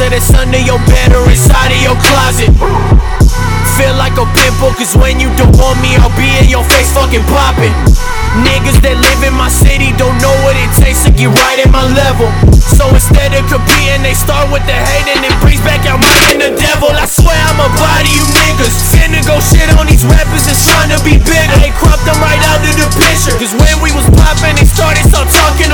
said it's under your bed or inside of your closet. Feel like a pimple, cause when you don't want me, I'll be in your face fucking popping. Niggas that live in my city don't know what it takes to get right at my level. So instead of competing, they start with the hate and it brings back out my inner devil. I swear I'ma body you niggas. Finna go shit on these rappers that's trying to be bigger. They cropped them right out of the picture. Cause when we was popping, they started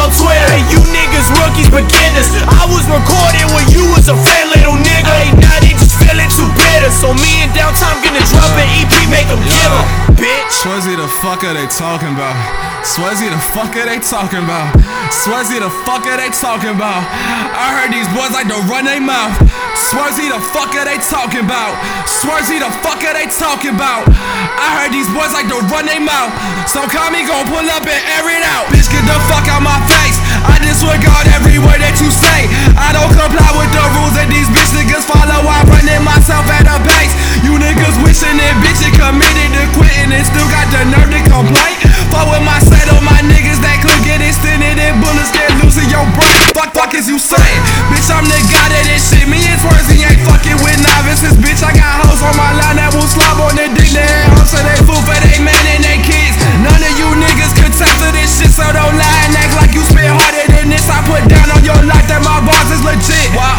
on you niggas, rookies, beginners. I was recording when you was a fat little nigga. Hey, now they just feeling too bitter. So me and Downtime gonna drop an EP, make them give bitch. The fuck are they talking about? Swizzy, the fuck are they talking about? Swizzy, the fuck are they talking about? I heard these boys like to run their mouth. Swizzy, the fuck are they talking about? Swizzy, the fuck are they talking about? I heard these boys like to run their mouth. So call me gon' pull up and air it out. Bitch, get the fuck out my face. I disregard every word that you say. I don't comply with the rules that these bitch niggas follow. I'm running myself at a pace. You niggas wishing that bitch and committed to quitting and still got the nerve to complain. Fuck with my set on my niggas that could get extended and bullets get loose in your brain fuck, fuck is you saying? Bitch, I'm the god of this shit. Me and Swerzie ain't fucking with novices. Bitch, I got hoes on my line that will slob on their dick. They had hoes so they fool for they man and they kids. None of you niggas could tap to this shit, so don't lie and act like you spit harder than this. I put down on your life that my bars is legit. Why